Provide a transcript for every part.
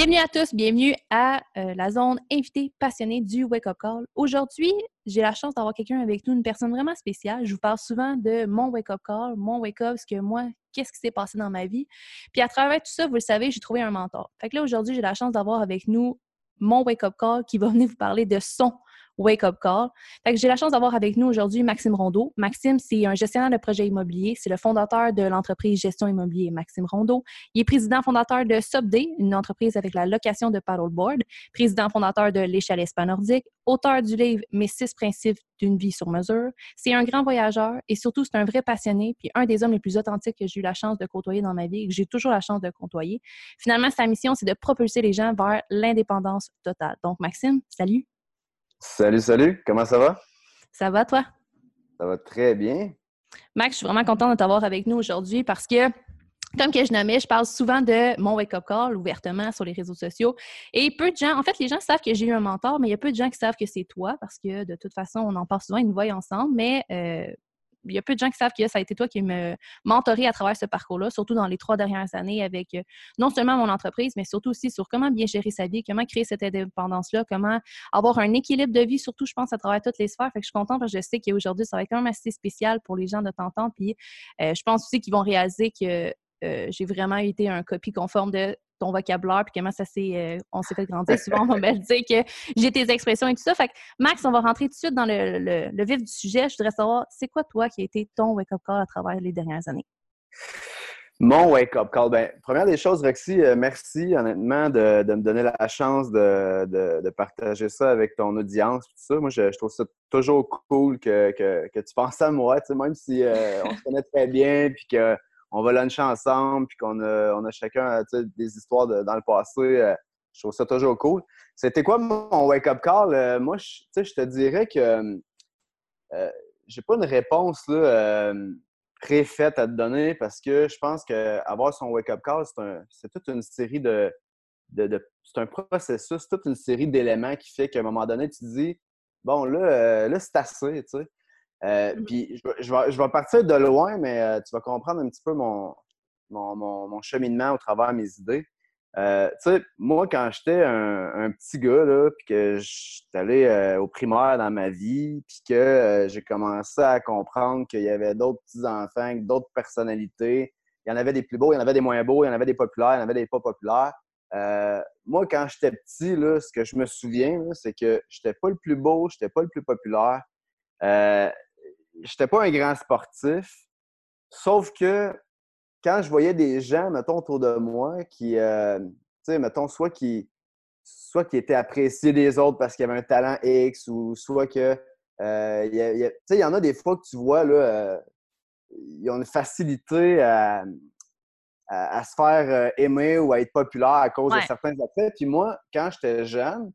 Bienvenue à tous, bienvenue à euh, la zone invité passionnée du Wake Up Call. Aujourd'hui, j'ai la chance d'avoir quelqu'un avec nous, une personne vraiment spéciale. Je vous parle souvent de mon Wake Up Call, mon Wake Up, ce que moi, qu'est-ce qui s'est passé dans ma vie. Puis à travers tout ça, vous le savez, j'ai trouvé un mentor. Fait que là, aujourd'hui, j'ai la chance d'avoir avec nous mon Wake Up Call qui va venir vous parler de son Wake Up Call. j'ai la chance d'avoir avec nous aujourd'hui Maxime Rondeau. Maxime, c'est un gestionnaire de projets immobiliers. C'est le fondateur de l'entreprise Gestion Immobilier Maxime Rondeau. Il est président fondateur de Subday, une entreprise avec la location de paddleboard, président fondateur de l'échelle Nordique, auteur du livre Mes six principes d'une vie sur mesure. C'est un grand voyageur et surtout, c'est un vrai passionné puis un des hommes les plus authentiques que j'ai eu la chance de côtoyer dans ma vie et que j'ai toujours la chance de côtoyer. Finalement, sa mission, c'est de propulser les gens vers l'indépendance totale. Donc, Maxime, salut! Salut, salut, comment ça va? Ça va, toi? Ça va très bien. Max, je suis vraiment contente de t'avoir avec nous aujourd'hui parce que, comme que je nommais, je parle souvent de mon wake-up call ouvertement sur les réseaux sociaux. Et peu de gens, en fait, les gens savent que j'ai eu un mentor, mais il y a peu de gens qui savent que c'est toi parce que, de toute façon, on en parle souvent, ils nous voient ensemble, mais euh, il y a peu de gens qui savent que ça a été toi qui me mentoré à travers ce parcours-là, surtout dans les trois dernières années avec euh, non seulement mon entreprise, mais surtout aussi sur comment bien gérer sa vie, comment créer cette indépendance-là, comment avoir un équilibre de vie, surtout, je pense, à travers toutes les sphères. Fait que je suis contente parce que je sais qu'aujourd'hui, ça va être quand même assez spécial pour les gens de t'entendre. Puis euh, je pense aussi qu'ils vont réaliser que euh, j'ai vraiment été un copie conforme de ton vocabulaire, puis comment ça s'est, euh, on s'est fait grandir. Souvent, on va me dire que j'ai tes expressions et tout ça. Fait que, Max, on va rentrer tout de suite dans le, vif du sujet. Je voudrais savoir, c'est quoi, toi, qui a été ton wake-up call à travers les dernières années? Mon wake-up call. Bien, première des choses, Roxy, euh, merci honnêtement de, me donner la chance de, partager ça avec ton audience. Tout ça. Moi, je, trouve ça toujours cool que, tu penses à moi, même si on se connaît très bien puis que on va luncher ensemble, puis qu'on a, on a chacun des histoires dans le passé. Euh, je trouve ça toujours cool. C'était quoi mon wake-up call? Euh, moi, je, je te dirais que euh, j'ai pas une réponse là, préfaite à te donner parce que je pense qu'avoir son wake-up call, c'est, toute une série de. de, c'est un processus, toute une série d'éléments qui fait qu'à un moment donné, tu te dis bon, là, là c'est assez, tu sais. Euh, mmh. puis je, vais, partir de loin, mais euh, tu vas comprendre un petit peu mon, mon, cheminement au travers de mes idées. Euh, tu sais, moi, quand j'étais un, petit gars, là, puis que j'étais allé au primaire dans ma vie, puis que j'ai commencé à comprendre qu'il y avait d'autres petits-enfants, d'autres personnalités. Il y en avait des plus beaux, il y en avait des moins beaux, il y en avait des populaires, il y en avait des pas populaires. moi, quand j'étais petit, là, ce que je me souviens, c'est que j'étais pas le plus beau, j'étais pas le plus populaire j'étais pas un grand sportif, sauf que quand je voyais des gens, mettons, autour de moi, qui, euh, tu sais, mettons, soit qui, soit qui étaient appréciés des autres parce qu'il y avait un talent X, ou soit que, euh, tu sais, il y en a des fois que tu vois, là, euh, ils ont une facilité à, se faire aimer ou à être populaire à cause de certains athlètes. Puis moi, quand j'étais jeune,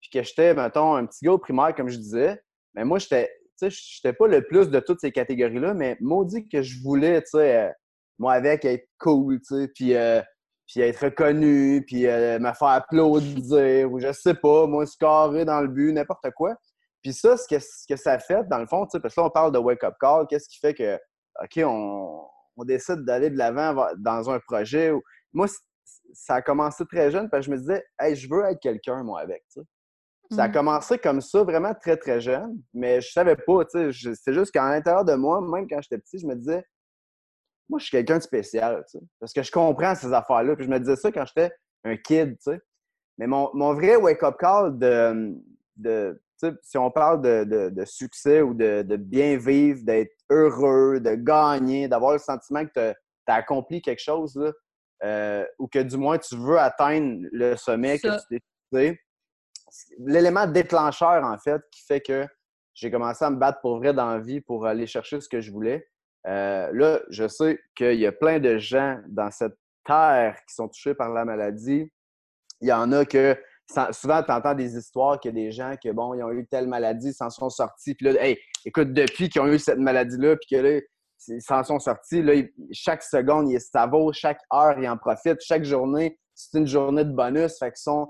puis que j'étais, mettons, un petit gars au primaire, comme je disais, mais moi, j'étais je n'étais pas le plus de toutes ces catégories-là, mais maudit que je voulais, tu sais, euh, moi, avec, être cool, tu sais, puis, euh, puis être reconnu, puis euh, me faire applaudir, ou je sais pas, moi, scorer dans le but, n'importe quoi. Puis ça, ce que, ce que ça fait, dans le fond, parce que là, on parle de wake-up call, qu'est-ce qui fait que, OK, on, on décide d'aller de l'avant dans un projet. Moi, ça a commencé très jeune, parce que je me disais, hey, je veux être quelqu'un, moi, avec, tu sais. Ça a mm. commencé comme ça, vraiment très, très jeune, mais je savais pas, tu sais. C'est juste qu'à l'intérieur de moi, même quand j'étais petit, je me disais, moi, je suis quelqu'un de spécial, tu sais. Parce que je comprends ces affaires-là. Puis je me disais ça quand j'étais un kid, tu sais. Mais mon, vrai wake-up call de, de si on parle de, succès ou de, bien vivre, d'être heureux, de gagner, d'avoir le sentiment que tu as, accompli quelque chose, là, euh, ou que du moins tu veux atteindre le sommet que tu t'es l'élément déclencheur, en fait, qui fait que j'ai commencé à me battre pour vrai dans vie pour aller chercher ce que je voulais. Euh, là, je sais qu'il y a plein de gens dans cette terre qui sont touchés par la maladie. Il y en a que souvent, tu entends des histoires a des gens qui, bon, ils ont eu telle maladie, ils s'en sont sortis. Puis là, hey, écoute, depuis qu'ils ont eu cette maladie-là, puis que là, ils s'en sont sortis, là, chaque seconde, ça vaut, chaque heure, ils en profitent. Chaque journée, c'est une journée de bonus. Fait qu'ils sont,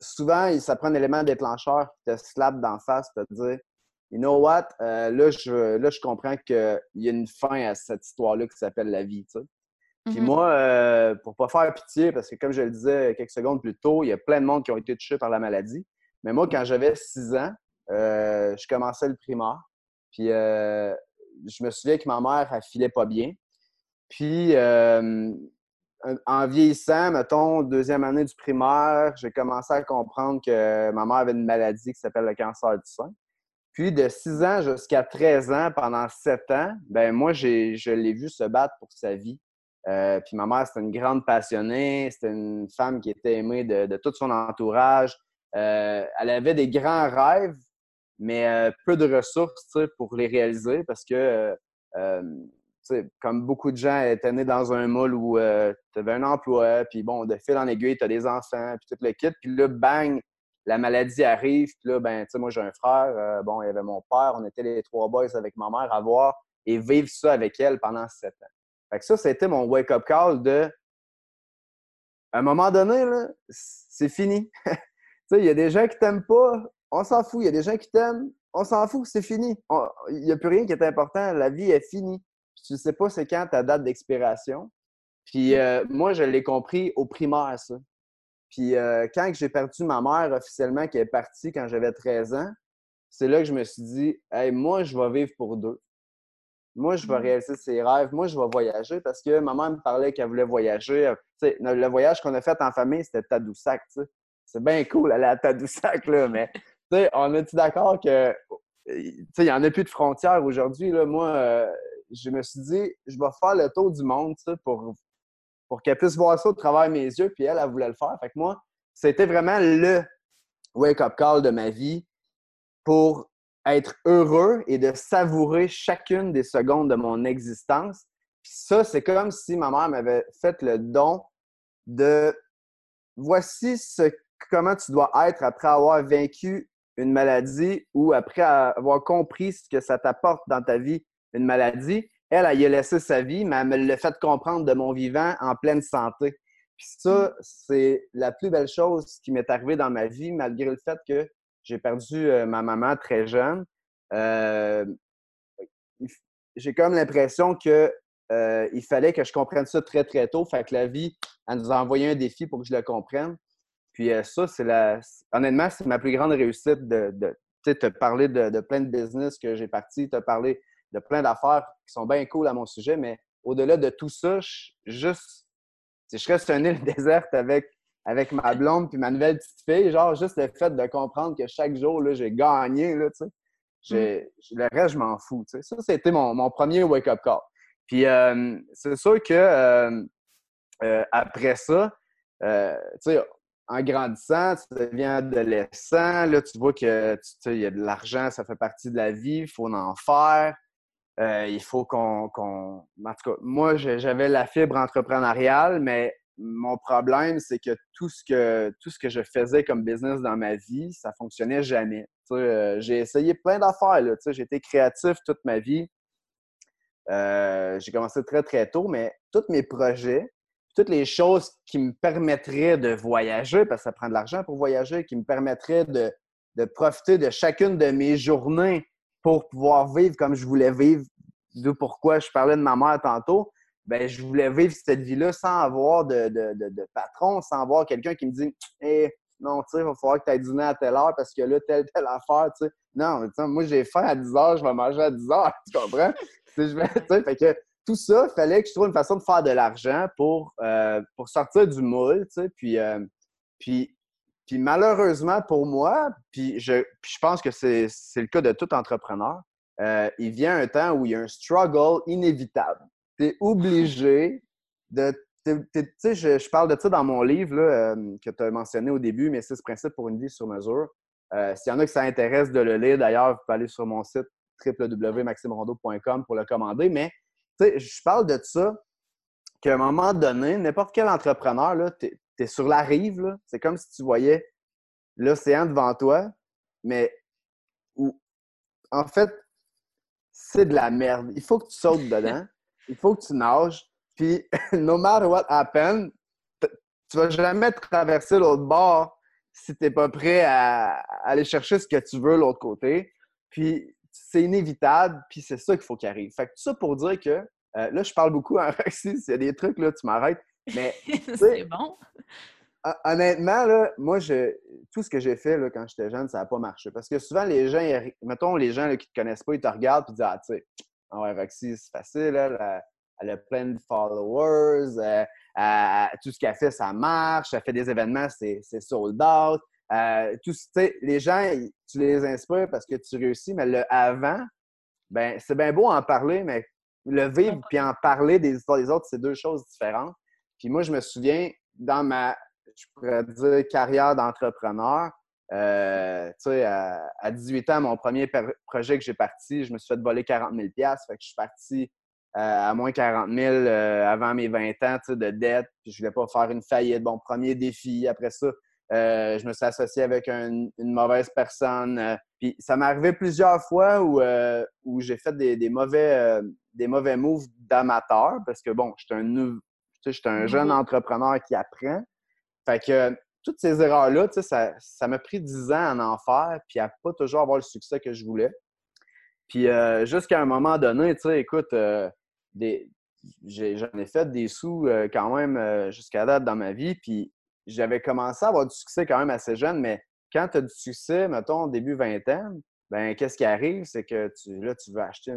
souvent, ça prend un élément déclencheur qui te slap d'en face, te dire You know what? Euh, là, je, là, je comprends qu'il y a une fin à cette histoire-là qui s'appelle la vie. Puis Mhm. moi, euh, pour pas faire pitié, parce que comme je le disais quelques secondes plus tôt, il y a plein de monde qui ont été touchés par la maladie. Mais moi, quand j'avais 6 ans, euh, je commençais le primaire. Puis euh, je me souviens que ma mère, elle filait pas bien. Puis en vieillissant, mettons, deuxième année du primaire, j'ai commencé à comprendre que ma mère avait une maladie qui s'appelle le cancer du sein. Puis de 6 ans jusqu'à 13 ans, pendant 7 ans, ben moi, je l'ai vu se battre pour sa vie. Euh, puis ma mère, c'était une grande passionnée, c'était une femme qui était aimée de, de tout son entourage. Euh, elle avait des grands rêves, mais euh, peu de ressources pour les réaliser parce que, euh, euh, comme beaucoup de gens étaient nés dans un moule où tu avais un emploi, puis bon, de fil en aiguille, tu as des enfants, puis tout le kit. Puis là, bang, la maladie arrive. Puis là, ben, tu sais, moi, j'ai un frère. euh, bon, il y avait mon père. On était les trois boys avec ma mère à voir et vivre ça avec elle pendant sept ans. Fait que ça, c'était mon wake-up call de. À un moment donné, c'est fini. tu sais, il y a des gens qui t'aiment pas, on s'en fout. Il y a des gens qui t'aiment, on s'en fout, c'est fini. Il n'y a plus rien qui est important. La vie est finie. Tu sais pas c'est quand ta date d'expiration. Puis euh, moi, je l'ai compris au primaire, ça. Puis euh, quand j'ai perdu ma mère officiellement, qui est partie quand j'avais 13 ans, c'est là que je me suis dit, hey, moi, je vais vivre pour deux. Moi, je vais Mm. réaliser ses rêves. Moi, je vais voyager parce que ma mère me parlait qu'elle voulait voyager. Le voyage qu'on a fait en famille, c'était Tadoussac. C'est bien cool aller à Tadoussac, là, mais tu sais, on est-tu d'accord que il n'y en a plus de frontières aujourd'hui? là? Moi, euh, je me suis dit, je vais faire le tour du monde pour, pour qu'elle puisse voir ça au travers de mes yeux, puis elle, elle voulait le faire. Fait que moi, c'était vraiment le wake-up call de ma vie pour être heureux et de savourer chacune des secondes de mon existence. Puis ça, c'est comme si ma mère m'avait fait le don de voici ce, comment tu dois être après avoir vaincu une maladie ou après avoir compris ce que ça t'apporte dans ta vie, une maladie. Elle, elle y a laissé sa vie, mais elle me l'a fait comprendre de mon vivant en pleine santé. Puis ça, c'est la plus belle chose qui m'est arrivée dans ma vie, malgré le fait que j'ai perdu euh, ma maman très jeune. Euh, j'ai comme l'impression que euh, il fallait que je comprenne ça très, très tôt. Fait que la vie, elle nous a envoyé un défi pour que je le comprenne. Puis euh, ça, c'est la. Honnêtement, c'est ma plus grande réussite de, de tu sais, te parler de, de plein de business que j'ai parti, te parler de plein d'affaires qui sont bien cool à mon sujet, mais au-delà de tout ça, je, juste, je reste sur une île déserte avec, avec ma blonde puis ma nouvelle petite fille. Genre, juste le fait de comprendre que chaque jour, là, j'ai gagné, là, tu sais. J'ai- Le reste, je m'en fous. tu sais. Ça, c'était mon, mon premier wake-up call. Puis, euh, c'est sûr que euh, euh, après ça, tu sais, en grandissant, tu deviens adolescent, là, tu vois que tu sais, il y a de l'argent, ça fait partie de la vie, il faut en faire. Euh, il faut qu'on. En tout cas, moi, j'avais la fibre entrepreneuriale, mais mon problème, c'est que tout ce que tout ce que je faisais comme business dans ma vie, ça fonctionnait jamais. Euh, j'ai essayé plein d'affaires. J'ai été créatif toute ma vie. Euh, j'ai commencé très, très tôt, mais tous mes projets, toutes les choses qui me permettraient de voyager, parce que ça prend de l'argent pour voyager, qui me permettraient de profiter de chacune de mes journées pour pouvoir vivre comme je voulais vivre, d'où pourquoi je parlais de ma mère tantôt, ben, je voulais vivre cette vie-là sans avoir de, de, de, de patron, sans avoir quelqu'un qui me dit hey, non, tu sais, il va falloir que tu ailles dîner à telle heure parce que là, telle, telle affaire, tu sais. Non, moi, j'ai faim à 10 heures, je vais manger à 10 heures, tu comprends? Je vais- fait que tout ça, il fallait que je trouve une façon de faire de l'argent pour, euh, pour sortir du moule, tu sais. Puis, euh, puis, puis malheureusement pour moi, puis je, je pense que c'est le cas de tout entrepreneur, euh, il vient un temps où il y a un struggle inévitable. Tu es obligé de. Tu sais, je, je parle de ça dans mon livre là, euh, que tu as mentionné au début, mais c'est ce principe pour une vie sur mesure. Euh, S'il y en a qui ça intéresse de le lire, d'ailleurs, vous pouvez aller sur mon site www.maximerondeau.com pour le commander. Mais tu sais, je parle de ça qu'à un moment donné, n'importe quel entrepreneur, tu es, sur la rive, c'est comme si tu voyais l'océan devant toi, mais où, en fait, c'est de la merde. Il faut que tu sautes dedans, il faut que tu nages, puis no matter what happens, tu vas jamais traverser l'autre bord si tu n'es pas prêt à, à aller chercher ce que tu veux de l'autre côté. Puis c'est inévitable, puis c'est ça qu'il faut qu'il arrive. Fait que tout ça pour dire que là, je parle beaucoup en Roxy. S'il y a des trucs, là, tu m'arrêtes. Mais c'est bon. Honnêtement, là, moi, je, tout ce que j'ai fait là, quand j'étais jeune, ça n'a pas marché. Parce que souvent, les gens, mettons, les gens qui ne te connaissent pas, ils te regardent et disent Ah, tu sais, ah ouais, Roxy, c'est facile, elle, elle, a plein de followers, euh, tout ce qu'elle fait, ça marche, elle fait des événements, c'est sold out. Euh, tout, les gens, tu les inspires parce que tu réussis, mais le avant, ben, c'est bien beau en parler, mais le vivre puis en parler des histoires des autres, c'est deux choses différentes. Puis moi, je me souviens, dans ma je pourrais dire, carrière d'entrepreneur. Euh, sais, à, 18 ans, mon premier projet que j'ai parti, je me suis fait voler 40 000 Fait que je suis parti euh, à moins 40 000 euh, avant mes 20 ans de dette. Puis je voulais pas faire une faillite. Bon, premier défi. Après ça, je me suis associé avec une mauvaise personne. puis ça m'est arrivé plusieurs fois où, où j'ai fait des, mauvais, des mauvais moves d'amateur parce que, bon, j'étais un, un jeune entrepreneur qui apprend. Fait que toutes ces erreurs-là, ça, ça m'a pris 10 ans en en faire, puis à pas toujours avoir le succès que je voulais. Puis euh, jusqu'à un moment donné, tu sais, écoute, euh, j'en ai, fait des sous euh, quand même jusqu'à date dans ma vie, puis j'avais commencé à avoir du succès quand même assez jeune, mais quand tu as du succès, mettons, début vingtaine, ben qu'est-ce qui arrive? C'est que tu, là, tu veux, acheter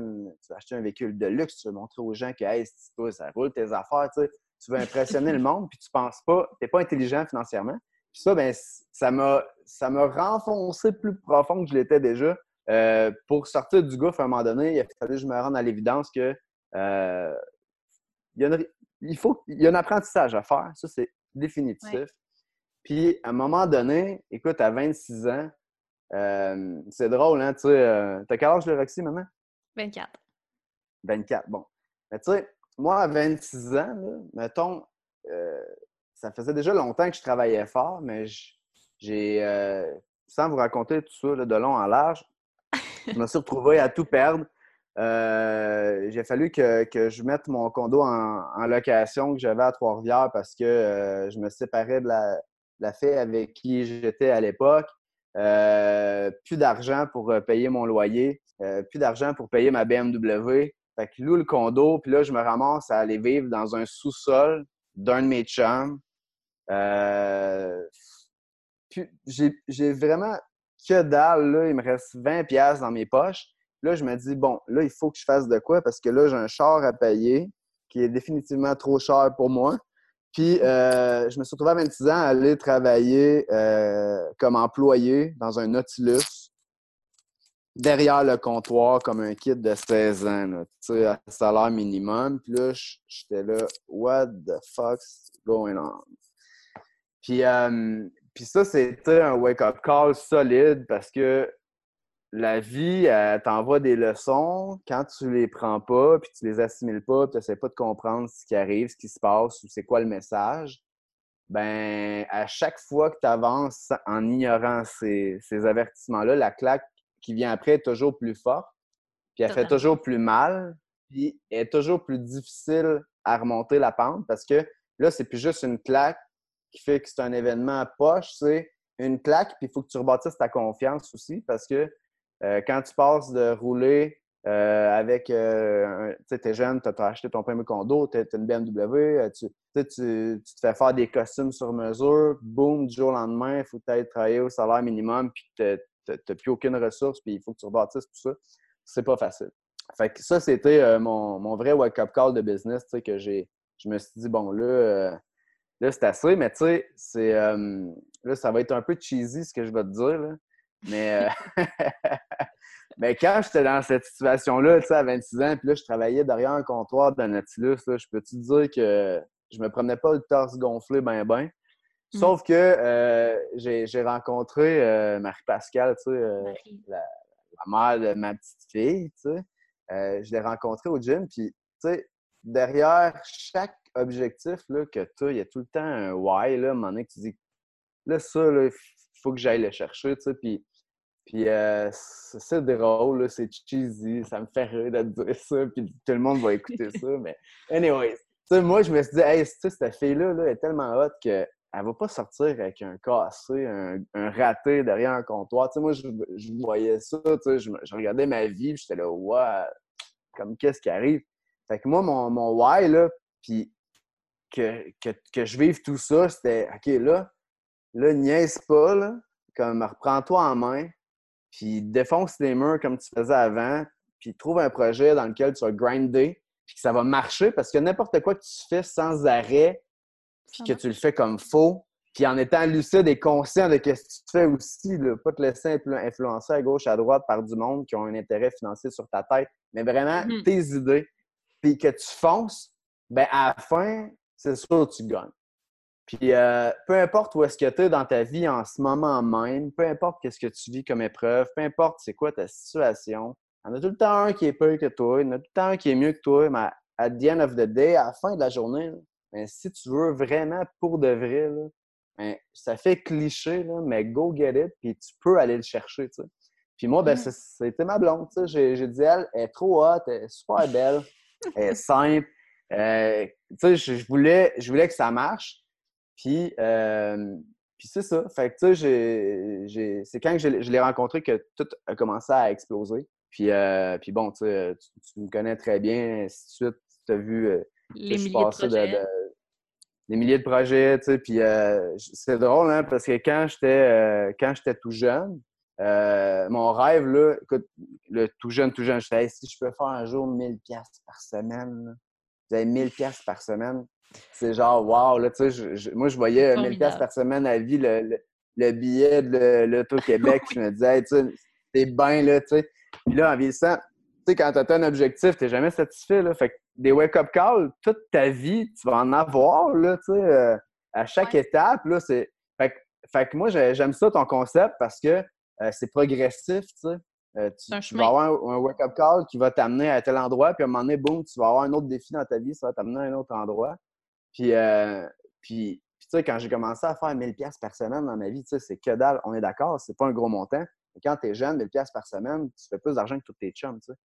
acheter un véhicule de luxe, tu veux montrer aux gens que hey, ça roule tes affaires, tu sais tu veux impressionner le monde, puis tu penses pas, tu n'es pas intelligent financièrement. Puis ça, ben, ça m'a, ça m'a renfoncé plus profond que je l'étais déjà. Euh, pour sortir du gouffre à un moment donné, il a fallu que je me rende à l'évidence que euh, il, y a il, faut, il y a un apprentissage à faire. Ça, c'est définitif. Puis, à un moment donné, écoute, à 26 ans, euh, c'est drôle, hein, tu sais, t'as quel âge le Roxy maintenant? 24. 24, bon. Mais tu sais, moi, à 26 ans, mettons, euh, ça faisait déjà longtemps que je travaillais fort, mais j'ai, euh, sans vous raconter tout ça de long en large, je me suis retrouvé à tout perdre. Euh, j'ai fallu que, je mette mon condo en, location que j'avais à Trois-Rivières parce que je me séparais de la, la fille avec qui j'étais à l'époque. plus d'argent pour payer mon loyer, plus d'argent pour payer ma BMW. Fait que loue le condo, puis là, je me ramasse à aller vivre dans un sous-sol d'un de mes chums. Euh, j'ai vraiment que dalle, là. Il me reste 20$ dans mes poches. Là, je me dis, bon, là, il faut que je fasse de quoi parce que là, j'ai un char à payer qui est définitivement trop cher pour moi. Puis, euh, je me suis retrouvé à 26 ans à aller travailler euh, comme employé dans un Nautilus derrière le comptoir comme un kid de 16 ans, tu sais, à salaire minimum. Puis là, j'étais là, what the fuck's going on? Puis, euh, puis ça, c'était un wake-up call solide parce que la vie, elle t'envoie des leçons. Quand tu les prends pas, puis tu les assimiles pas, puis tu n'essaies pas de comprendre ce qui arrive, ce qui se passe ou c'est quoi le message, ben à chaque fois que tu avances en ignorant ces, ces avertissements-là, la claque qui vient après est toujours plus forte, puis elle fait toujours plus mal, puis elle est toujours plus difficile à remonter la pente parce que là, c'est plus juste une claque qui fait que c'est un événement à poche, c'est une claque, puis il faut que tu rebâtisses ta confiance aussi parce que euh, quand tu passes de rouler euh, avec, euh, tu sais, t'es jeune, tu as, acheté ton premier condo, tu as, une BMW, tu, tu, tu, te fais faire des costumes sur mesure, boum, du jour au lendemain, il faut peut-être travailler au salaire minimum, puis n'as plus aucune ressource, puis il faut que tu rebâtisses tout ça. C'est pas facile. Fait que ça, c'était euh, mon, vrai wake-up call de business, tu sais, que j'ai. Je me suis dit, bon, là, euh, là c'est assez, mais tu sais. Euh, là, ça va être un peu cheesy ce que je vais te dire, là. Mais, quand j'étais dans cette situation-là, tu sais, à 26 ans, puis là, je travaillais derrière un comptoir de Nautilus, là, je peux te dire que je me prenais pas le torse gonflé ben ben? Mmh. Sauf que euh, j'ai rencontré euh, Marie-Pascale, tu sais, euh, la, mère de ma petite fille, tu sais. je l'ai rencontrée au gym, puis, tu sais, derrière chaque objectif là, que tu as, il y a tout le temps un why, là, à un moment donné, que tu dis, là, ça, il faut que j'aille le chercher, tu sais, puis... Puis c'est drôle, c'est cheesy, ça me fait rire de dire ça, puis tout le monde va écouter ça. Mais anyways, moi, je me suis dit, hey, cette fille-là là, est tellement hot que elle va pas sortir avec un cassé, un, raté derrière un comptoir. moi, je, voyais ça, je, regardais ma vie, j'étais là, ouais, comme qu'est-ce qui arrive? Fait que moi, mon, why, là, puis que, que, que, je vive tout ça, c'était OK, là, là, niaise pas, là, comme reprends-toi en main, puis défonce les murs comme tu faisais avant, puis trouve un projet dans lequel tu vas grinder, puis que ça va marcher, parce que n'importe quoi que tu fais sans arrêt, puis que tu le fais comme faux, puis en étant lucide et conscient de ce que tu fais aussi, là, pas te laisser influencer à gauche, à droite par du monde qui ont un intérêt financier sur ta tête, mais vraiment mm-hmm. tes idées, puis que tu fonces, ben à la fin, c'est sûr que tu gagnes. Puis euh, peu importe où est-ce que tu es dans ta vie en ce moment même, peu importe qu'est-ce que tu vis comme épreuve, peu importe c'est quoi ta situation, il y en a tout le temps un qui est pire que toi, il y en a tout le temps un qui est mieux que toi, mais the end of the day, à la fin de la journée, ben, si tu veux vraiment pour de vrai, ben, ça fait cliché, mais go get it, puis tu peux aller le chercher. Puis moi, ben, mm. c'était ma blonde. J'ai dit, elle, elle est trop hot, elle est super belle, elle est simple. Euh, je, voulais, je voulais que ça marche. Puis, euh, puis c'est ça. Fait que, tu c'est quand je, l'ai rencontré que tout a commencé à exploser. Puis, euh, puis bon, tu, tu, me connais très bien, ainsi de suite. Tu as vu les milliers de projets. Des milliers de projets, tu sais. Puis c'est drôle, hein, parce que quand j'étais quand j'étais tout jeune, mon rêve, là, écoute, le tout jeune, tout jeune, je disais, si je peux faire un jour 1000 pièces par semaine, vous avez 1000 pièces par semaine. C'est genre, wow, là, tu sais, moi, je voyais 1000 pièces par semaine à vie, le, le, billet de l'Auto-Québec. je me disais, tu sais, t'es bien, là, tu sais. Puis là, en vieillissant, sais, quand tu as un objectif, tu n'es jamais satisfait, là. Fait que des wake-up calls, toute ta vie, tu vas en avoir, là, tu sais, euh, à chaque étape, là, c'est... Fait, fait, que moi, j'aime ça, ton concept, parce que euh, c'est progressif, tu sais. Euh, tu, vas avoir un, wake-up call qui va t'amener à tel endroit, puis à un moment donné, boum, tu vas avoir un autre défi dans ta vie, ça va t'amener à un autre endroit. Puis, puis, tu sais, quand j'ai commencé à faire 1000$ par semaine dans ma vie, tu sais, c'est que dalle, on est d'accord, c'est pas un gros montant. Mais quand tu es jeune, 1000$ par semaine, tu fais plus d'argent que tous tes chums, tu sais.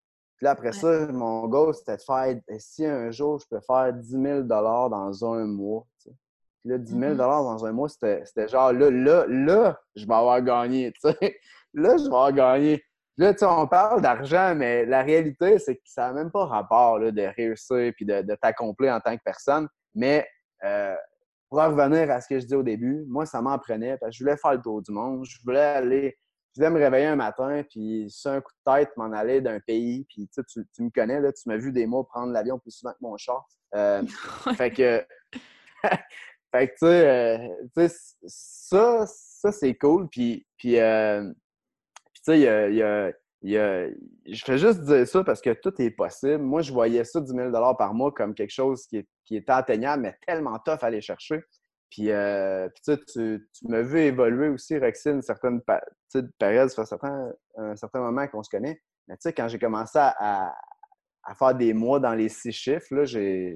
Puis là, après ça, mon goal, c'était de faire, si un jour, je peux faire 10 000 dans un mois, tu sais. Puis là, 10 000 mm-hmm. dans un mois, c'était genre, là, là, là, je vais avoir gagné, tu sais. Là, je vais avoir gagné. Là, tu on parle d'argent, mais la réalité, c'est que ça n'a même pas rapport là, de réussir et de, t'accomplir en tant que personne. Mais euh, pour revenir à ce que je dis au début, moi, ça m'en prenait parce que je voulais faire le tour du monde. Je voulais aller, je voulais me réveiller un matin, puis sur un coup de tête, m'en aller d'un pays. Puis tu, tu me connais, là, tu m'as vu des mots prendre l'avion plus souvent que mon chat. Euh, fait que, fait que tu sais, euh, ça, ça c'est cool. Puis, puis tu sais, il y a, je fais juste dire ça parce que tout est possible. Moi, je voyais ça, 10 000 par mois, comme quelque chose qui, est, qui était atteignable, mais tellement tough à aller chercher. Puis, euh, tu, tu m'as vu évoluer aussi, Rexy, une certaine période, ça fait un certain moment qu'on se connaît. Mais tu sais, quand j'ai commencé à, faire des mois dans les six chiffres, là, j'ai,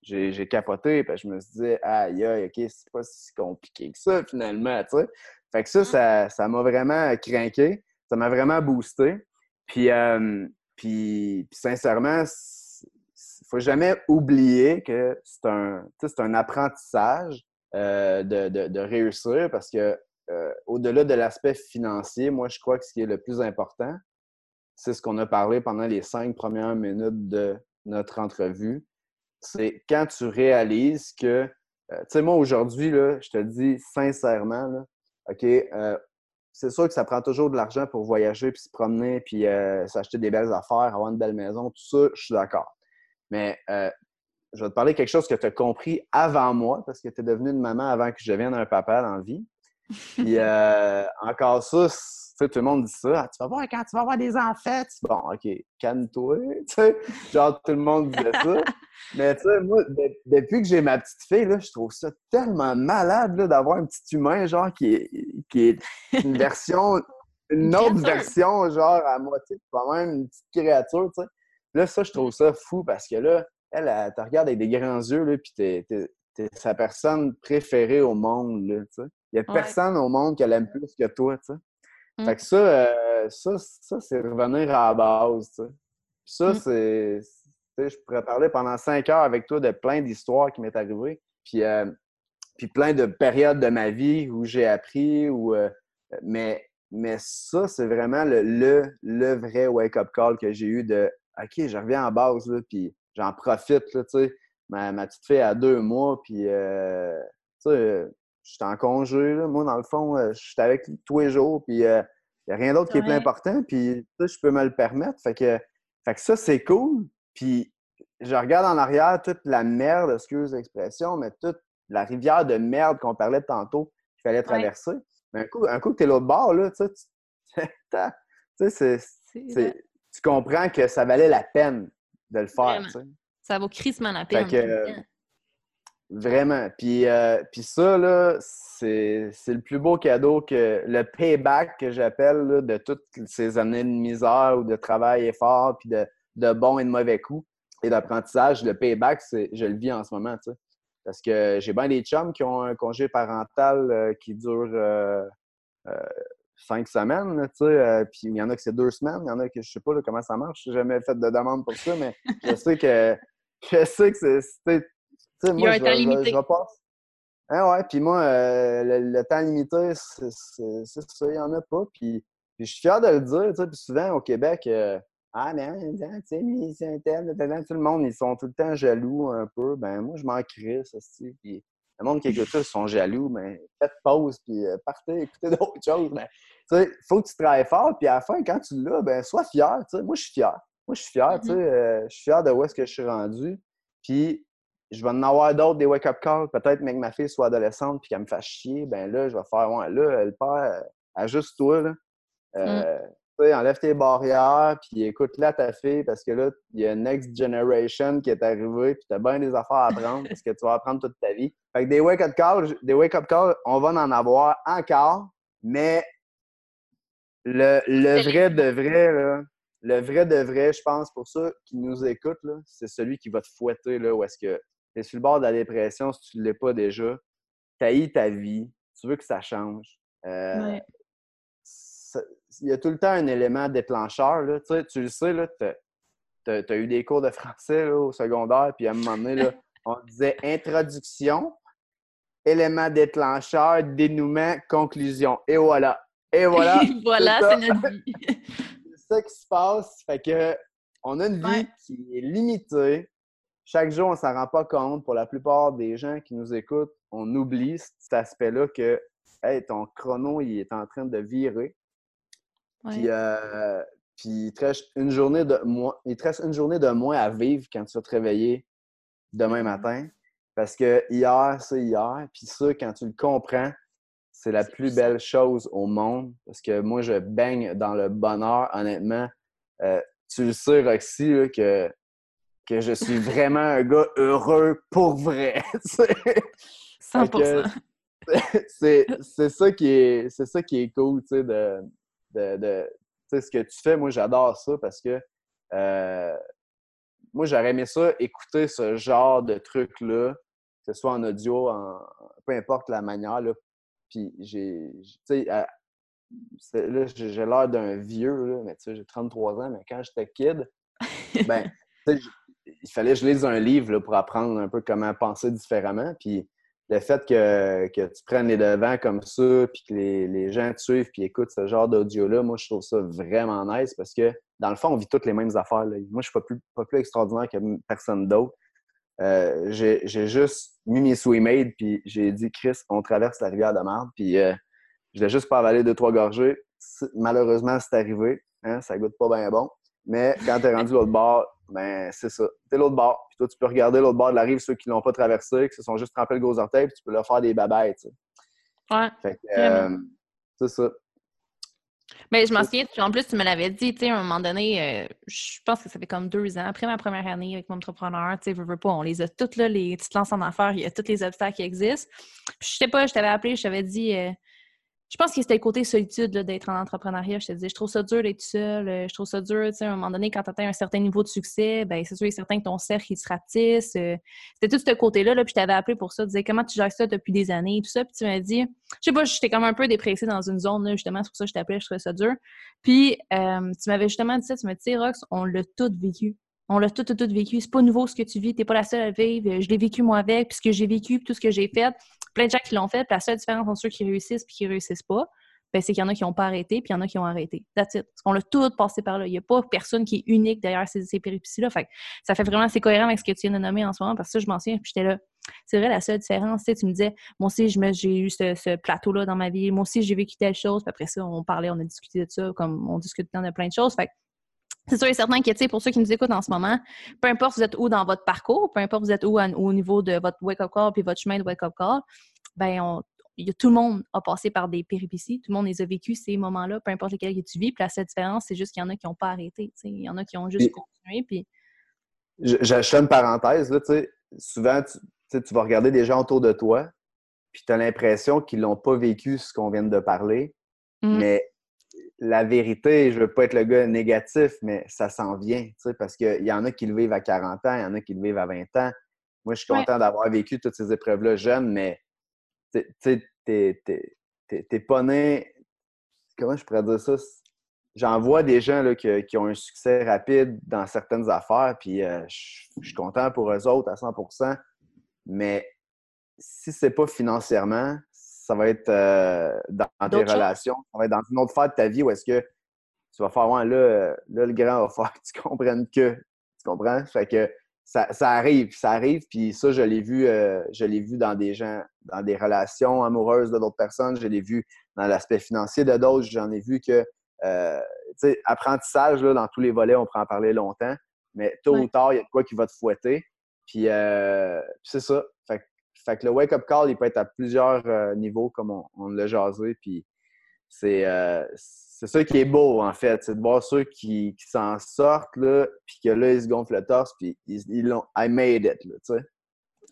j'ai, capoté. Puis je me suis dit, aïe, aïe, OK, c'est pas si compliqué que ça, finalement, tu sais. Fait que ça, mmh. ça, m'a vraiment craqué. Ça m'a vraiment boosté. Puis, euh, puis, sincèrement, il faut jamais oublier que c'est un, un apprentissage euh, de, réussir parce que euh, au-delà de l'aspect financier, moi, je crois que ce qui est le plus important, c'est ce qu'on a parlé pendant les cinq premières minutes de notre entrevue. C'est quand tu réalises que, tu sais, moi, aujourd'hui, je te dis sincèrement, OK, euh, c'est sûr que ça prend toujours de l'argent pour voyager, puis se promener, puis euh, s'acheter des belles affaires, avoir une belle maison, tout ça, je suis d'accord. Mais euh, je vais te parler de quelque chose que tu as compris avant moi, parce que tu es devenu une maman avant que je devienne un papa dans la vie. Puis encore ça, tout le monde dit ça. Ah, tu vas voir quand tu vas avoir des enfants. Bon, OK, calme-toi. Genre, tout le monde disait ça. Mais tu sais, moi, depuis que j'ai ma petite fille, là, je trouve ça tellement malade d'avoir un petit humain, genre, qui est, qui est une version, une autre version, genre, à moitié, quand même une petite créature, tu sais. Là, ça, je trouve ça fou parce que là, elle, elle, te regarde avec des grands yeux, là, puis t'es, sa personne préférée au monde, là, tu sais. Il n'y a personne au monde qu'elle aime plus que toi, tu sais. Fait que ça, euh, ça, ça c'est revenir à la base, tu sais. Ça, mmh. c'est je pourrais parler pendant cinq heures avec toi de plein d'histoires qui m'est arrivées. Puis, euh, puis plein de périodes de ma vie où j'ai appris. Ou, euh, mais, mais ça, c'est vraiment le, le, vrai wake-up call que j'ai eu de OK, je reviens en base, là, puis j'en profite, tu sais. Ma, ma, petite fille a deux mois, puis, euh, tu sais, je suis en congé, là. Moi, dans le fond, je suis avec tous les jours, puis il n'y a rien d'autre qui est plus important, puis, tu je peux me le permettre. Fait que, fait que ça, c'est cool. Puis, je regarde en arrière toute la merde, excuse l'expression, mais toute la rivière de merde qu'on parlait tantôt qu'il fallait traverser. Mais un coup, un coup que tu es l'autre bord, là, tu sais, tu comprends que ça valait la peine de le faire. Ça vaut crissement la peine. vraiment. Puis, euh, puis ça, là, c'est le plus beau cadeau que le payback que j'appelle de toutes ces années de misère ou de travail effort, puis de, de bons et de mauvais coups et d'apprentissage. Le payback, je le vis en ce moment. Parce que j'ai bien des chums qui ont un congé parental euh, qui dure euh, cinq semaines, tu sais, puis il y en a que c'est deux semaines, il y en a que je sais pas comment ça marche, j'ai jamais fait de demande pour ça, mais je sais que je sais que c'est. Y a un temps limité. Je, hein, ouais, puis moi, le, temps limité, c'est ça, il n'y en a pas. Puis, je suis fier de le dire, tu sais, puis souvent au Québec, ah, mais hein, tu sais, c'est un tel, tout le monde, ils sont tout le temps jaloux un peu. Ben, moi, je m'en crisse, aussi. Puis le monde qui écoute ça, ils sont jaloux, mais faites pause, puis euh, partez, écoutez d'autres choses. Mais, tu sais, il faut que tu travailles fort, puis à la fin, quand tu l'as, ben, sois fier, tu sais. Moi, je suis fier. Moi, je suis fier, tu sais. Mm-hmm. Euh, je suis fier de où est-ce que je suis rendu. Puis, je vais en avoir d'autres, des wake-up calls. Peut-être, mais que ma fille soit adolescente, puis qu'elle me fasse chier, ben là, je vais faire, ouais, là, le père, ajuste-toi, là. Mm. Enlève tes barrières, puis écoute-la ta fille, parce que là, il y a une next generation qui est arrivée, puis tu as bien des affaires à apprendre, parce que tu vas apprendre toute ta vie. Fait que des wake-up calls, des wake-up calls, on va en avoir encore, mais le, le vrai de vrai, là, le vrai de vrai, je pense, pour ceux qui nous écoutent, c'est celui qui va te fouetter, là, où est-ce que tu es sur le bord de la dépression si tu ne l'es pas déjà. Tu ta vie, tu veux que ça change. Euh, il y a tout le temps un élément déclencheur. Là. Tu, sais, tu le sais, tu as, eu des cours de français au secondaire, puis à un moment donné, là, on disait introduction, élément déclencheur, dénouement, conclusion. Et voilà. Et voilà. voilà, c'est notre vie. c'est ça qui se passe. Fait que on a une vie qui est limitée. Chaque jour, on ne s'en rend pas compte. Pour la plupart des gens qui nous écoutent, on oublie cet aspect-là que hey, ton chrono il est en train de virer. Puis, euh, puis il, te reste une journée de moins, il te une journée de moins à vivre quand tu vas te réveiller demain mm-hmm. matin. Parce que hier, c'est hier. Puis ça, quand tu le comprends, c'est la plus belle chose au monde. Parce que moi, je baigne dans le bonheur, honnêtement. Euh, tu le sais, Roxy, que, que je suis vraiment un gars heureux pour vrai. 100%. C'est ça, qui est, ça qui est cool, tu sais, de, de, ce que tu fais, moi, j'adore ça parce que euh, moi, j'aurais aimé ça, écouter ce genre de truc-là, que ce soit en audio, en, peu importe la manière. Là. Puis j'ai, tu sais, là, j'ai l'air d'un vieux, là, mais tu sais, j'ai 33 ans, mais quand j'étais kid, ben, il fallait que je lise un livre là, pour apprendre un peu comment penser différemment. Puis le fait que, tu prennes les devants comme ça, puis que les, gens te suivent, puis écoutent ce genre d'audio-là, moi, je trouve ça vraiment nice parce que, dans le fond, on vit toutes les mêmes affaires. Moi, je ne suis pas plus, pas plus extraordinaire que personne d'autre. Euh, j'ai juste mis mes sous-emails, puis j'ai dit, Chris, on traverse la rivière de Marde, puis euh, je l'ai juste pas avalé deux, trois gorgées. Malheureusement, c'est arrivé. Hein, ça goûte pas bien bon. Mais quand tu es rendu l'autre bord, ben c'est ça. T'es l'autre bord. Puis toi, tu peux regarder l'autre bord de la rive, ceux qui l'ont pas traversé, qui se sont juste trempés le gros orteil, puis tu peux leur faire des babayes, tu sais. Ouais. Fait que, euh, c'est ça. Mais je m'en souviens, en plus, tu me l'avais dit, tu sais, à un moment donné, euh, je pense que ça fait comme deux ans, après ma première année avec mon entrepreneur, tu sais, veux, veux pas, on les a toutes, là, les, tu te lances en affaires, il y a tous les obstacles qui existent. Puis, je sais pas, je t'avais appelé, je t'avais dit, euh, je pense que c'était le côté solitude d'être en entrepreneuriat. Je te dis, je trouve ça dur d'être seul. Euh, je trouve ça dur, tu sais, à un moment donné, quand tu atteins un certain niveau de succès, ben c'est sûr et certain que ton cercle, il se rapetisse. Euh, c'était tout ce côté-là, là, puis je t'avais appelé pour ça. Tu disais, comment tu gères ça depuis des années, tout ça. Puis tu m'as dit, je sais pas, j'étais comme un peu dépressée dans une zone, là, justement, c'est pour ça que je t'appelais, je trouvais ça dur. Puis euh, tu m'avais justement dit ça, tu m'as dit, Rox, on l'a tout vécu. On l'a tout, tout, tout vécu. C'est pas nouveau ce que tu vis. T'es pas la seule à vivre. Je l'ai vécu moi avec, puis ce que j'ai vécu, puis tout ce que j'ai fait. Plein de gens qui l'ont fait. Puis la seule différence entre ceux qui réussissent et qui réussissent pas. ben, c'est qu'il y en a qui n'ont pas arrêté, puis il y en a qui ont arrêté. That's it. Parce qu'on l'a tout passé par là. Il n'y a pas personne qui est unique derrière ces, ces péripéties-là. Fait ça fait vraiment assez cohérent avec ce que tu viens de nommer en ce moment, parce que ça, je m'en souviens, puis j'étais là. C'est vrai, la seule différence, sais, tu me disais, moi aussi, j'ai eu ce, plateau-là dans ma vie, moi aussi, j'ai vécu telle chose, puis après ça, on parlait, on a discuté de ça, comme on discute de plein de choses. C'est sûr et certain que, tu sais, pour ceux qui nous écoutent en ce moment, peu importe vous êtes où dans votre parcours, peu importe vous êtes où au niveau de votre wake-up call puis votre chemin de wake-up call, ben on, y a, tout le monde a passé par des péripéties, tout le monde les a vécu ces moments-là, peu importe lesquels que tu vis. Puis la seule différence, c'est juste qu'il y en a qui n'ont pas arrêté. Il y en a qui ont juste continué. Puis... J'achète une parenthèse. Là, souvent, tu, tu vas regarder des gens autour de toi, puis tu as l'impression qu'ils n'ont pas vécu ce qu'on vient de parler. Mmh. Mais la vérité, je veux pas être le gars négatif, mais ça s'en vient, parce qu'il y en a qui le vivent à 40 ans, il y en a qui le vivent à 20 ans. Moi, je suis content d'avoir vécu toutes ces épreuves-là jeune, mais tu sais, t'es pas né. Comment je pourrais dire ça? J'en vois des gens là, qui, ont un succès rapide dans certaines affaires, puis euh, je suis content pour eux autres à 100% mais si c'est pas financièrement, ça va être euh, dans tes relations, ça va être dans une autre phase de ta vie où est-ce que tu vas faire, ouais, là, là, le grand va faire que tu comprennes que. Tu comprends? Fait que ça, arrive, ça arrive, puis ça, je l'ai vu, euh, je l'ai vu dans des gens, dans des relations amoureuses de d'autres personnes, je l'ai vu dans l'aspect financier de d'autres, j'en ai vu que, euh, tu sais, apprentissage, là, dans tous les volets, on pourrait en parler longtemps, mais tôt ou tard, il y a de quoi qui va te fouetter, puis c'est ça. Fait fait que le wake-up call, il peut être à plusieurs euh, niveaux, comme on, l'a jasé. Puis euh, c'est ça qui est beau, en fait. C'est de voir ceux qui, s'en sortent, là, puis que là, ils se gonflent le torse, puis ils l'ont « I made it », tu sais.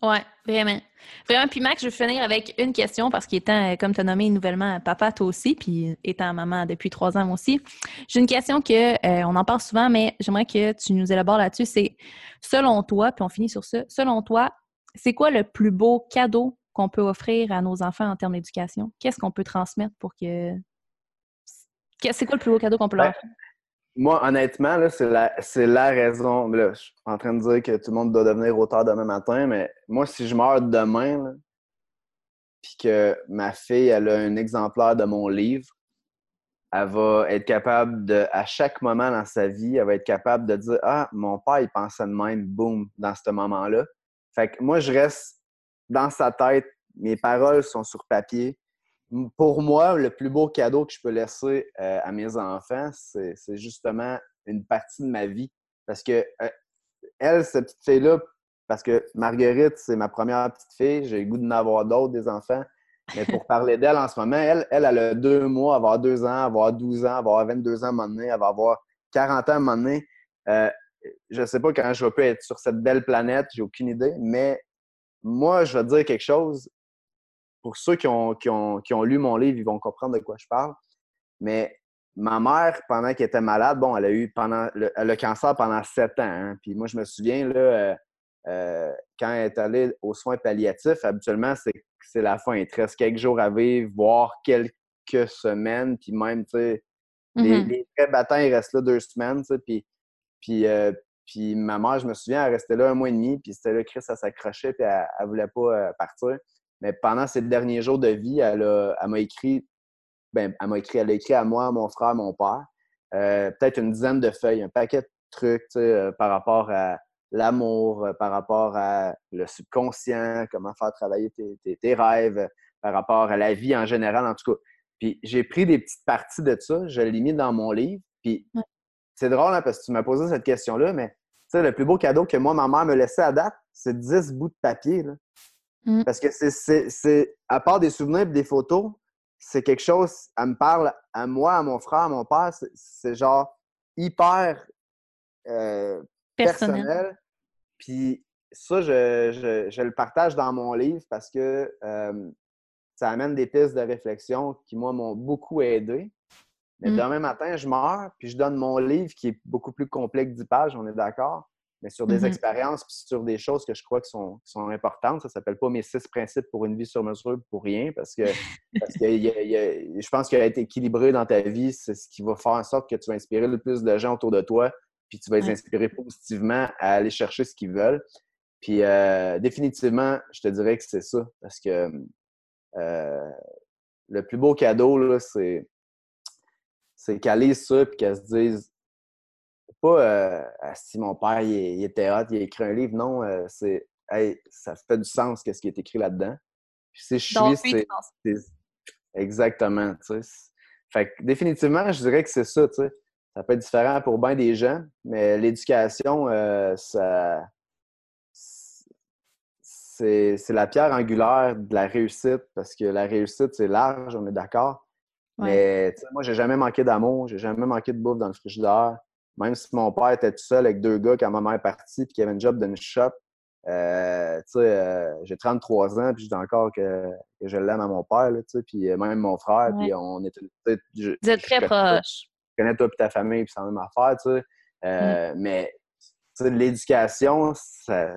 Oui, vraiment. Vraiment. Puis Max, je vais finir avec une question parce qu'étant, euh, comme tu as nommé nouvellement papa, toi aussi, puis étant maman depuis trois ans aussi, j'ai une question que on en parle souvent, mais j'aimerais que tu nous élabores là-dessus. C'est selon toi, puis on finit sur ça, selon toi, c'est quoi le plus beau cadeau qu'on peut offrir à nos enfants en termes d'éducation? Qu'est-ce qu'on peut transmettre pour que. C'est quoi le plus beau cadeau qu'on peut leur offrir? Moi, honnêtement, c'est la, la, raison. Là, je suis en train de dire que tout le monde doit devenir auteur demain matin, mais moi, si je meurs demain, puis que ma fille, elle a un exemplaire de mon livre, elle va être capable de, à chaque moment dans sa vie, elle va être capable de dire Ah, mon père, il pensait de même, boum, dans ce moment-là. Fait que moi, je reste dans sa tête, mes paroles sont sur papier. Pour moi, le plus beau cadeau que je peux laisser euh, à mes enfants, c'est justement une partie de ma vie. Parce que euh, elle, cette petite fille-là, parce que Marguerite, c'est ma première petite fille, j'ai le goût d'en avoir d'autres, des enfants. Mais pour parler d'elle en ce moment, elle, elle, a deux mois, avoir deux ans, avoir 12 ans, avoir 22 ans à un moment donné, elle va avoir 40 ans à un moment donné. Euh, je ne sais pas quand je vais être sur cette belle planète, j'ai aucune idée, mais moi, je vais te dire quelque chose. Pour ceux qui ont, qui ont, lu mon livre, ils vont comprendre de quoi je parle. Mais ma mère, pendant qu'elle était malade, bon, elle a eu pendant le, cancer pendant sept ans. Hein. Puis moi, je me souviens, là, euh, euh, quand elle est allée aux soins palliatifs, habituellement, c'est la fin. Il te reste quelques jours à vivre, voire quelques semaines. Puis même, tu sais, les, mm-hmm. les, vrais battants, ils restent là deux semaines. Puis puis, euh, puis ma mère, je me souviens, elle restait là un mois et demi, puis c'était là, Chris, elle s'accrochait, puis elle, ne voulait pas euh, partir. Mais pendant ces derniers jours de vie, elle, m'a écrit, ben, elle m'a écrit, elle a écrit à moi, mon frère, mon père, euh, peut-être une dizaine de feuilles, un paquet de trucs, par rapport à l'amour, par rapport à le subconscient, comment faire travailler tes, rêves, par rapport à la vie en général, en tout cas. Puis j'ai pris des petites parties de ça, je l'ai mis dans mon livre, puis c'est drôle hein, parce que tu m'as posé cette question-là, mais le plus beau cadeau que moi, ma mère me laissait à date, c'est 10 bouts de papier. Mm. Parce que c'est, à part des souvenirs et des photos, c'est quelque chose, elle me parle à moi, à mon frère, à mon père, c'est, genre hyper euh, personnel. Puis ça, je, le partage dans mon livre parce que euh, ça amène des pistes de réflexion qui, moi, m'ont beaucoup aidé. Mais mmh. demain matin, je meurs, puis je donne mon livre qui est beaucoup plus complet que 10 pages, on est d'accord, mais sur des mmh expériences, puis sur des choses que je crois qui sont, sont importantes. Ça ne s'appelle pas mes six principes pour une vie sur mesure pour rien, parce que, parce que je pense qu'être équilibré dans ta vie, c'est ce qui va faire en sorte que tu vas inspirer le plus de gens autour de toi, puis tu vas les inspirer positivement à aller chercher ce qu'ils veulent. Puis euh, définitivement, je te dirais que c'est ça, parce que euh, le plus beau cadeau, là, c'est, c'est qu'elle lise ça et qu'elle se dise pas euh, si mon père il, était hot, il a écrit un livre. Non, euh, c'est hey, ça fait du sens qu'est-ce qui est écrit là-dedans. Puis si je suis, c'est. Exactement, tu sais. Fait que définitivement, je dirais que c'est ça, tu sais. Ça peut être différent pour bien des gens, mais l'éducation, euh, ça. C'est la pierre angulaire de la réussite parce que la réussite, c'est large, on est d'accord. Mais moi, j'ai jamais manqué d'amour, j'ai jamais manqué de bouffe dans le frigidaire. Même si mon père était tout seul avec deux gars quand ma mère est partie et qu'il avait une job d'une shop, euh, euh, j'ai 33 ans, puis je dis encore que, je l'aime à mon père, là, puis euh, même mon frère, puis on est... Vous êtes très proches. Je connais toi et ta famille, puis c'est la même affaire, tu sais. Euh, mm. Mais l'éducation, ça,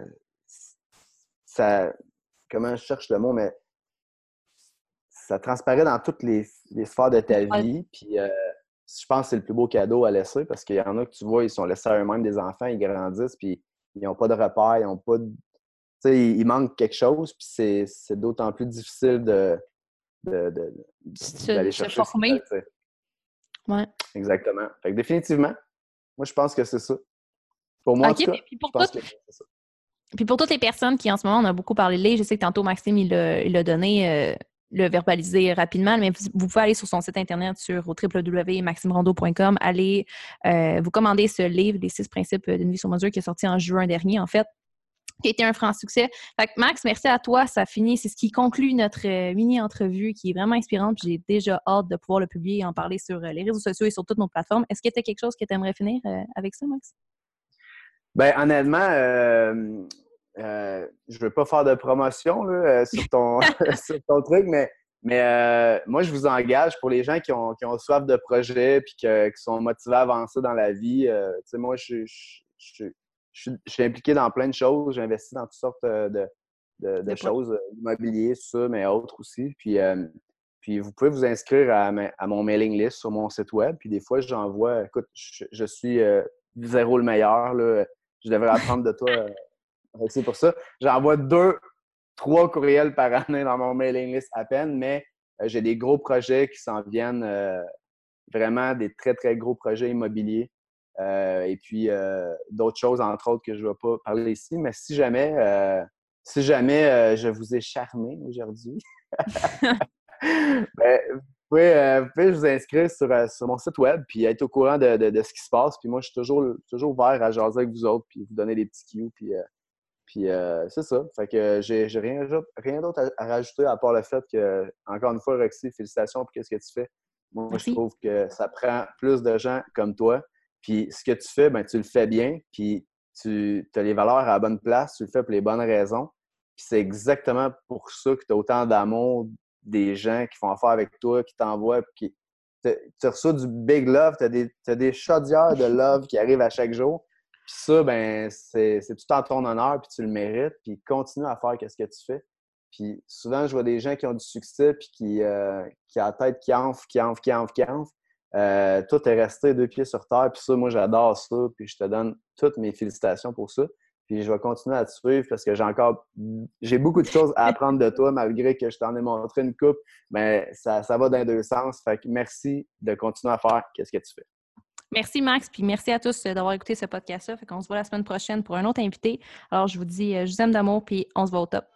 ça... Comment je cherche le mot, mais ça transparaît dans toutes les, les sphères de ta vie, puis je pense que c'est le plus beau cadeau à laisser, parce qu'il y en a que tu vois, ils sont laissés à eux-mêmes des enfants, ils grandissent, puis ils n'ont pas de repères, ils n'ont pas de. Tu sais, il manque quelque chose, puis c'est d'autant plus difficile de, d'aller chercher. Se former. ouais. Exactement. Fait que définitivement, moi, je pense que c'est ça. Pour moi, okay, puis pour je pense que c'est ça. Puis pour toutes les personnes qui, en ce moment, on a beaucoup parlé de je sais que tantôt, Maxime, il l'a donné. Euh, le verbaliser rapidement, mais vous, pouvez aller sur son site internet sur www.maximerando.com, aller euh, vous commander ce livre, Les six principes d'une vie sur mesure, qui est sorti en juin dernier, en fait, qui a été un franc succès. Max, merci à toi. Ça finit. C'est ce qui conclut notre euh, mini-entrevue qui est vraiment inspirante. J'ai déjà hâte de pouvoir le publier et en parler sur euh, les réseaux sociaux et sur toutes nos plateformes. Est-ce qu'il y a quelque chose que tu aimerais finir avec ça, Max? Ben, honnêtement, je ne veux pas faire de promotion là, euh, sur, ton, ton truc, mais, mais euh, moi, je vous engage pour les gens qui ont, qui ont soif de projet et qui sont motivés à avancer dans la vie. moi, je, je, je, suis impliqué dans plein de choses. J'investis dans toutes sortes de, de, choses, immobilier, ça, mais autres aussi. Puis, puis vous pouvez vous inscrire à, à, mon mailing list sur mon site web. Puis des fois, j'envoie, écoute, je, suis zéro le meilleur. Là. Je devrais apprendre de toi c'est pour ça. J'envoie deux, trois courriels par année dans mon mailing list à peine, mais euh, j'ai des gros projets qui s'en viennent, euh, vraiment des très, très gros projets immobiliers. Euh, et puis d'autres choses, entre autres, que je ne vais pas parler ici. Mais si jamais, si jamais je vous ai charmé aujourd'hui, ben, vous, pouvez, vous, inscrire sur, mon site web puis être au courant de, ce qui se passe. Puis moi, je suis toujours, toujours ouvert à jaser avec vous autres puis vous donner des petits cues. Puis puis euh, c'est ça. Fait que j'ai rien, rien d'autre à, rajouter à part le fait que, encore une fois, Roxy, félicitations pour ce que tu fais. Moi, je trouve que ça prend plus de gens comme toi. Puis ce que tu fais, ben, tu le fais bien. Puis tu as les valeurs à la bonne place. Tu le fais pour les bonnes raisons. Puis c'est exactement pour ça que tu as autant d'amour des gens qui font affaire avec toi, qui t'envoient. Qui... Tu reçois du big love. Tu as des, as des chaudières de love qui arrivent à chaque jour. Puis ça, ben, c'est tout en ton honneur, puis tu le mérites, puis continue à faire ce que tu fais. Puis souvent, je vois des gens qui ont du succès, puis qui, euh, qui ont la tête qui enfle, qui enfle, qui enfle, qui enfle. Euh, toi, t'es resté deux pieds sur terre, puis ça, moi, j'adore ça, puis je te donne toutes mes félicitations pour ça. Puis je vais continuer à te suivre parce que j'ai encore j'ai beaucoup de choses à apprendre de toi, malgré que je t'en ai montré une coupe. Mais ça, ça va dans les deux sens. Fait que merci de continuer à faire qu'est-ce que tu fais. Merci Max, puis merci à tous euh, d'avoir écouté ce podcast-là. Fait qu'on se voit la semaine prochaine pour un autre invité. Alors je vous dis, je vous aime d'amour, puis on se voit au top.